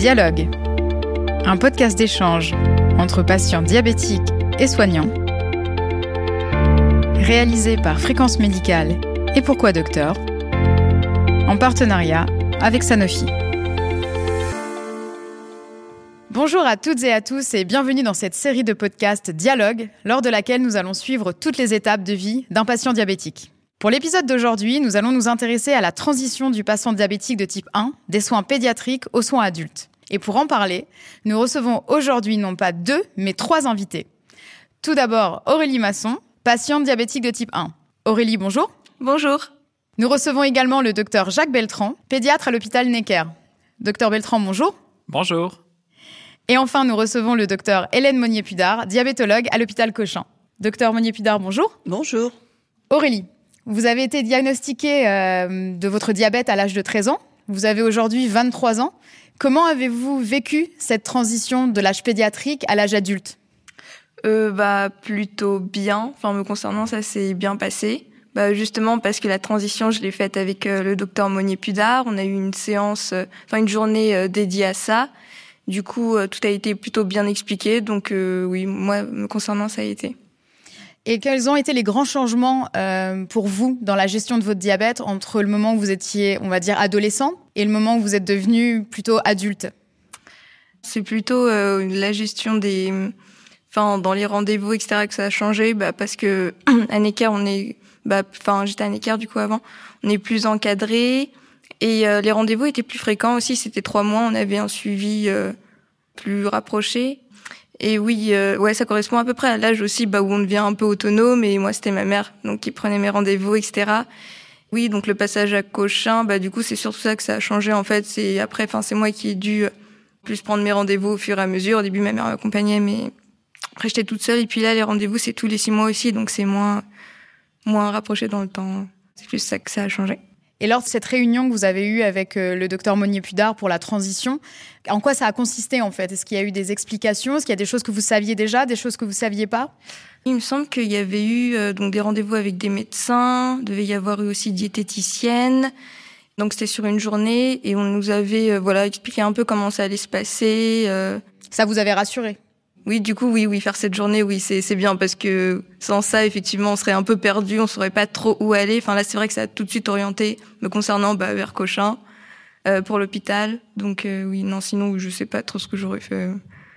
Dialogue, un podcast d'échange entre patients diabétiques et soignants, réalisé par Fréquence Médicale et Pourquoi Docteur, en partenariat avec Sanofi. Bonjour à toutes et à tous et bienvenue dans cette série de podcasts Dialogue, lors de laquelle nous allons suivre toutes les étapes de vie d'un patient diabétique. Pour l'épisode d'aujourd'hui, nous allons nous intéresser à la transition du patient diabétique de type 1 des soins pédiatriques aux soins adultes. Et pour en parler, nous recevons aujourd'hui non pas deux, mais trois invités. Tout d'abord, Aurélie Masson, patiente diabétique de type 1. Aurélie, bonjour. Bonjour. Nous recevons également le docteur Jacques Beltran, pédiatre à l'hôpital Necker. Docteur Beltran, bonjour. Bonjour. Et enfin, nous recevons le docteur Hélène Monnier-Pudard, diabétologue à l'hôpital Cochin. Docteur Monnier-Pudard, bonjour. Bonjour. Aurélie, vous avez été diagnostiquée euh, de votre diabète à l'âge de 13 ans. Vous avez aujourd'hui 23 ans. Comment avez-vous vécu cette transition de l'âge pédiatrique à l'âge adulte euh, bah plutôt bien. Enfin me concernant, ça s'est bien passé. Bah justement parce que la transition, je l'ai faite avec euh, le docteur Monnier Pudard. On a eu une séance, euh, enfin une journée euh, dédiée à ça. Du coup, tout a été plutôt bien expliqué. Donc oui, moi me concernant, ça a été. Et quels ont été les grands changements euh, pour vous dans la gestion de votre diabète entre le moment où vous étiez, on va dire, adolescent et le moment où vous êtes devenu plutôt adulte? C'est plutôt euh, la gestion des, enfin, dans les rendez-vous, etc., que ça a changé, bah, parce que à Necker, on est, bah, enfin, j'étais à Necker du coup avant, on est plus encadré et euh, les rendez-vous étaient plus fréquents aussi. C'était trois mois, on avait un suivi euh, plus rapproché. Et oui, euh, ouais, ça correspond à peu près à l'âge aussi bah, où on devient un peu autonome. Et moi, c'était ma mère donc qui prenait mes rendez-vous, etc. Oui, donc le passage à Cochin, bah du coup, c'est surtout ça que ça a changé en fait. C'est après, enfin, c'est moi qui ai dû plus prendre mes rendez-vous au fur et à mesure. Au début, ma mère m'accompagnait, mais après, j'étais toute seule. Et puis là, les rendez-vous, c'est tous les six mois aussi, donc c'est moins moins rapproché dans le temps. C'est plus ça que ça a changé. Et lors de cette réunion que vous avez eue avec euh, le docteur Monnier-Pudard pour la transition, en quoi ça a consisté en fait? Est-ce qu'il y a eu des explications? Est-ce qu'il y a des choses que vous saviez déjà, des choses que vous saviez pas? Il me semble qu'il y avait eu euh, donc des rendez-vous avec des médecins, devait y avoir eu aussi diététicienne. Donc c'était sur une journée et on nous avait euh, voilà expliqué un peu comment ça allait se passer. euh. Ça vous avait rassuré? Oui, du coup, oui, oui, faire cette journée, oui, c'est bien parce que sans ça, effectivement, on serait un peu perdu, on saurait pas trop où aller. Enfin là, c'est vrai que ça a tout de suite orienté me concernant bah, vers Cochin euh, pour l'hôpital. Donc euh, oui, non, sinon je sais pas trop ce que j'aurais fait.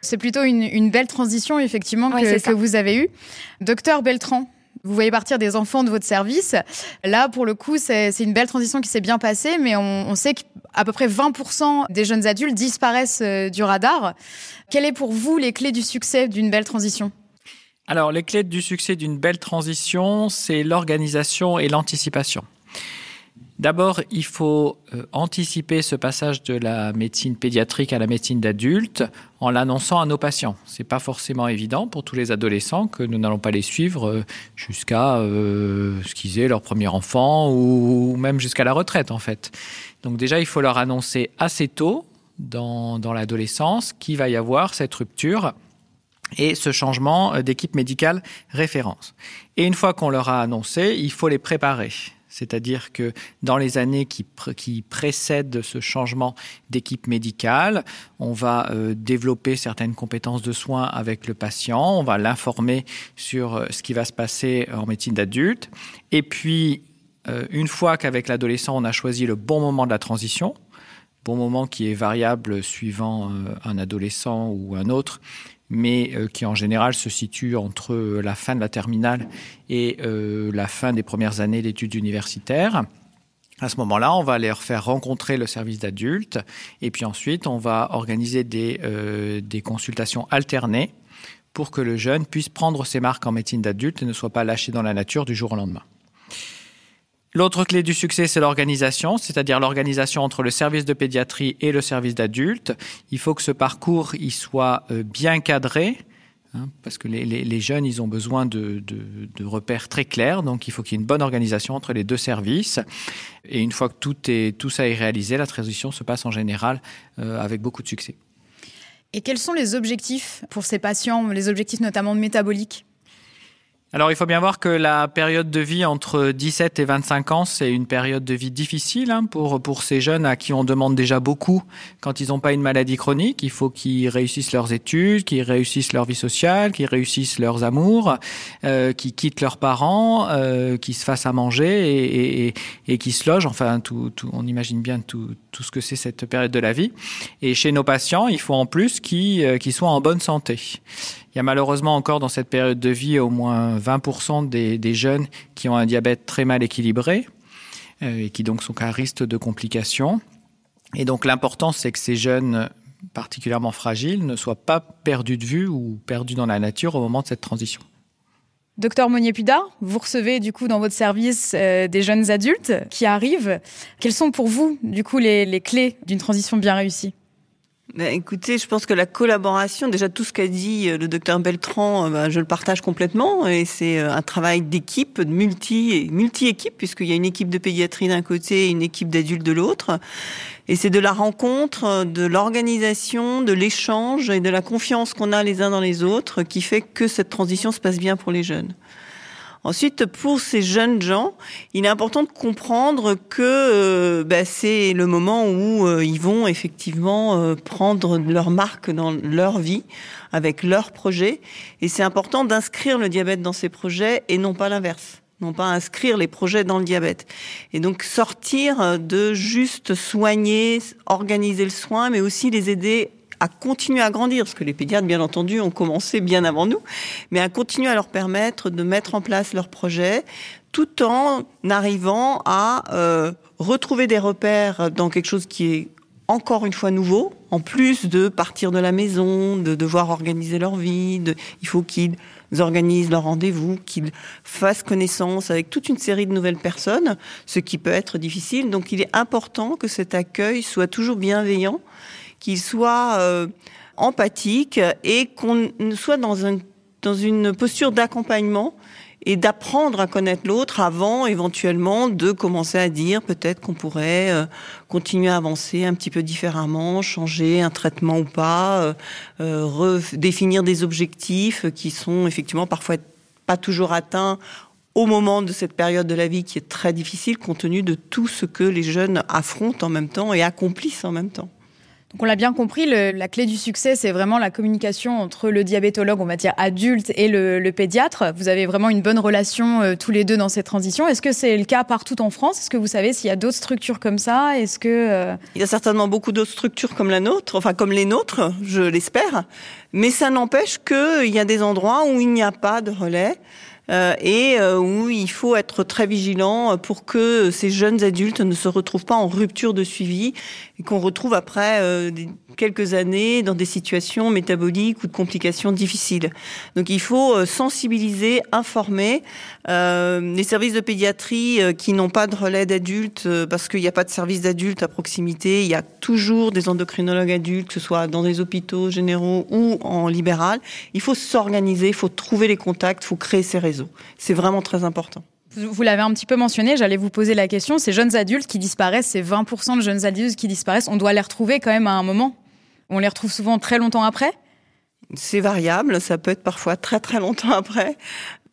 C'est plutôt une, une belle transition effectivement que, que vous avez eue. Docteur Beltran, vous voyez partir des enfants de votre service. Là, pour le coup, c'est une belle transition qui s'est bien passée, mais on, on sait qu'à peu près 20% des jeunes adultes disparaissent euh, du radar. Quelles est pour vous les clés du succès d'une belle transition? Alors, les clés du succès d'une belle transition, c'est l'organisation et l'anticipation. D'abord, il faut euh, anticiper ce passage de la médecine pédiatrique à la médecine d'adulte en l'annonçant à nos patients. C'est pas forcément évident pour tous les adolescents que nous n'allons pas les suivre euh, jusqu'à euh, ce qu'ils aient leur premier enfant ou même jusqu'à la retraite en fait. Donc déjà, il faut leur annoncer assez tôt dans, dans l'adolescence qu'il va y avoir cette rupture et ce changement d'équipe médicale référence. Et une fois qu'on leur a annoncé, il faut les préparer. C'est-à-dire que dans les années qui, pr qui précèdent ce changement d'équipe médicale, on va euh, développer certaines compétences de soins avec le patient, on va l'informer sur euh, ce qui va se passer en médecine d'adulte. Et puis, euh, une fois qu'avec l'adolescent, on a choisi le bon moment de la transition, bon moment qui est variable suivant un adolescent ou un autre, mais euh, qui en général se situe entre euh, la fin de la terminale et euh, la fin des premières années d'études universitaires. À ce moment-là, on va leur faire rencontrer le service d'adulte et puis ensuite, on va organiser des, des consultations alternées pour que le jeune puisse prendre ses marques en médecine d'adulte et ne soit pas lâché dans la nature du jour au lendemain. L'autre clé du succès, c'est l'organisation, c'est-à-dire l'organisation entre le service de pédiatrie et le service d'adulte. Il faut que ce parcours il soit euh, bien cadré, hein, parce que les, jeunes, ont besoin de, repères très clairs, donc il faut qu'il y ait une bonne organisation entre les deux services. Et une fois que tout, est, tout ça est réalisé, la transition se passe en général euh, avec beaucoup de succès. Et quels sont les objectifs pour ces patients, les objectifs notamment métaboliques? Alors il faut bien voir que la période de vie entre 17 et 25 ans, c'est une période de vie difficile hein, pour, pour ces jeunes à qui on demande déjà beaucoup quand ils n'ont pas une maladie chronique. Il faut qu'ils réussissent leurs études, qu'ils réussissent leur vie sociale, qu'ils réussissent leurs amours, euh, qu'ils quittent leurs parents, euh, qu'ils se fassent à manger et, et, et qu'ils se logent. Enfin, tout, on imagine bien tout, tout ce que c'est cette période de la vie. Et chez nos patients, il faut en plus qu'ils euh, qu'ils soient en bonne santé. Il y a malheureusement encore dans cette période de vie au moins 20% des, jeunes qui ont un diabète très mal équilibré euh, et qui donc sont à risque de complications. Et donc l'important, c'est que ces jeunes particulièrement fragiles ne soient pas perdus de vue ou perdus dans la nature au moment de cette transition. Docteur Monnier-Pudard, vous recevez du coup dans votre service euh, des jeunes adultes qui arrivent. Quelles sont pour vous du coup les clés d'une transition bien réussie? Ben, écoutez, je pense que la collaboration, déjà tout ce qu'a dit euh, le docteur Beltran, ben, je le partage complètement. Et c'est euh, un travail d'équipe, de multi, multi-équipe, puisqu'il y a une équipe de pédiatrie d'un côté et une équipe d'adultes de l'autre. Et c'est de la rencontre, de l'organisation, de l'échange et de la confiance qu'on a les uns dans les autres qui fait que cette transition se passe bien pour les jeunes. Ensuite, pour ces jeunes gens, il est important de comprendre que euh, bah, c'est le moment où euh, ils vont effectivement euh, prendre leur marque dans leur vie avec leurs projets. Et c'est important d'inscrire le diabète dans ces projets et non pas l'inverse non pas inscrire les projets dans le diabète. Et donc sortir de juste soigner, organiser le soin, mais aussi les aider à continuer à grandir, parce que les pédiatres, bien entendu, ont commencé bien avant nous, mais à continuer à leur permettre de mettre en place leurs projets, tout en arrivant à euh, retrouver des repères dans quelque chose qui est encore une fois nouveau, en plus de partir de la maison, de devoir organiser leur vie, il faut qu'ils organisent leurs rendez-vous, qu'ils fassent connaissance avec toute une série de nouvelles personnes, ce qui peut être difficile. Donc il est important que cet accueil soit toujours bienveillant qu'il soit euh, empathique et qu'on soit dans, dans une posture d'accompagnement et d'apprendre à connaître l'autre avant éventuellement de commencer à dire peut-être qu'on pourrait euh, continuer à avancer un petit peu différemment, changer un traitement ou pas, euh, euh redéfinir des objectifs qui sont effectivement parfois pas toujours atteints au moment de cette période de la vie qui est très difficile compte tenu de tout ce que les jeunes affrontent en même temps et accomplissent en même temps. Donc on l'a bien compris, la clé du succès, c'est vraiment la communication entre le diabétologue, on va dire adulte, et le, le pédiatre. Vous avez vraiment une bonne relation euh, tous les deux dans cette transition. Est-ce que c'est le cas partout en France? Est-ce que vous savez s'il y a d'autres structures comme ça? Est-ce que euh... il y a certainement beaucoup d'autres structures comme la nôtre, enfin comme les nôtres, je l'espère. Mais ça n'empêche qu'il y a des endroits où il n'y a pas de relais. Euh, et euh, où il faut être très vigilant pour que ces jeunes adultes ne se retrouvent pas en rupture de suivi et qu'on retrouve après euh, quelques années dans des situations métaboliques ou de complications difficiles. Donc il faut sensibiliser, informer les services de pédiatrie qui n'ont pas de relais d'adultes parce qu'il n'y a pas de service d'adultes à proximité. Il y a toujours des endocrinologues adultes, que ce soit dans des hôpitaux généraux ou en libéral. Il faut s'organiser, il faut trouver les contacts, il faut créer ces réseaux. C'est vraiment très important. Vous l'avez un petit peu mentionné, j'allais vous poser la question, ces jeunes adultes qui disparaissent, ces 20% de jeunes adultes qui disparaissent, on doit les retrouver quand même à un moment? On les retrouve souvent très longtemps après? C'est variable, ça peut être parfois très très longtemps après.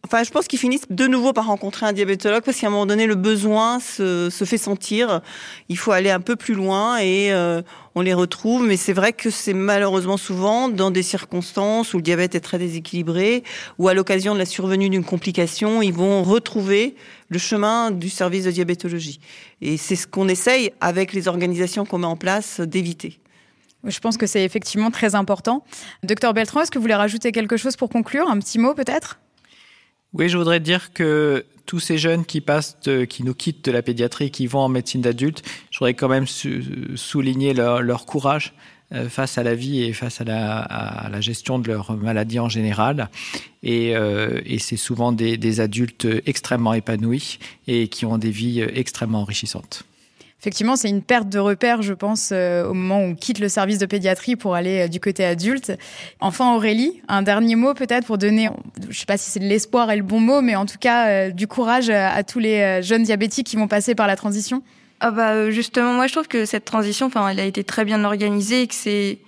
Enfin, je pense qu'ils finissent de nouveau par rencontrer un diabétologue parce qu'à un moment donné, le besoin se, se, fait sentir. Il faut aller un peu plus loin et euh, on les retrouve. Mais c'est vrai que c'est malheureusement souvent dans des circonstances où le diabète est très déséquilibré ou à l'occasion de la survenue d'une complication, ils vont retrouver le chemin du service de diabétologie. Et c'est ce qu'on essaye avec les organisations qu'on met en place d'éviter. Je pense que c'est effectivement très important. Docteur Beltran, est-ce que vous voulez rajouter quelque chose pour conclure? Un petit mot peut-être? Oui, je voudrais dire que tous ces jeunes qui passent, qui nous quittent de la pédiatrie, qui vont en médecine d'adulte, je voudrais quand même souligner leur, courage euh, face à la vie et face à la, gestion de leur maladie en général. Et, euh, c'est souvent des adultes extrêmement épanouis et qui ont des vies extrêmement enrichissantes. Effectivement, c'est une perte de repère, je pense, euh, au moment où on quitte le service de pédiatrie pour aller euh, du côté adulte. Enfin, Aurélie, un dernier mot peut-être pour donner, je sais pas si c'est de l'espoir et le bon mot, mais en tout cas euh, du courage à, tous les jeunes diabétiques qui vont passer par la transition. Ah bah justement, moi je trouve que cette transition, elle a été très bien organisée et que c'est,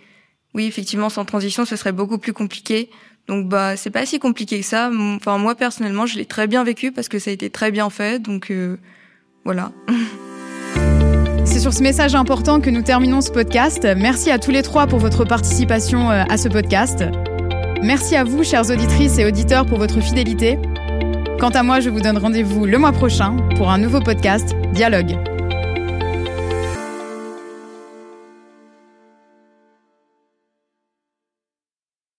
oui, effectivement, sans transition, ce serait beaucoup plus compliqué. Donc bah c'est pas si compliqué que ça. Enfin moi personnellement, je l'ai très bien vécu parce que ça a été très bien fait. Donc voilà. C'est sur ce message important que nous terminons ce podcast. Merci à tous les trois pour votre participation euh, à ce podcast. Merci à vous, chères auditrices et auditeurs, pour votre fidélité. Quant à moi, je vous donne rendez-vous le mois prochain pour un nouveau podcast, Dialogue.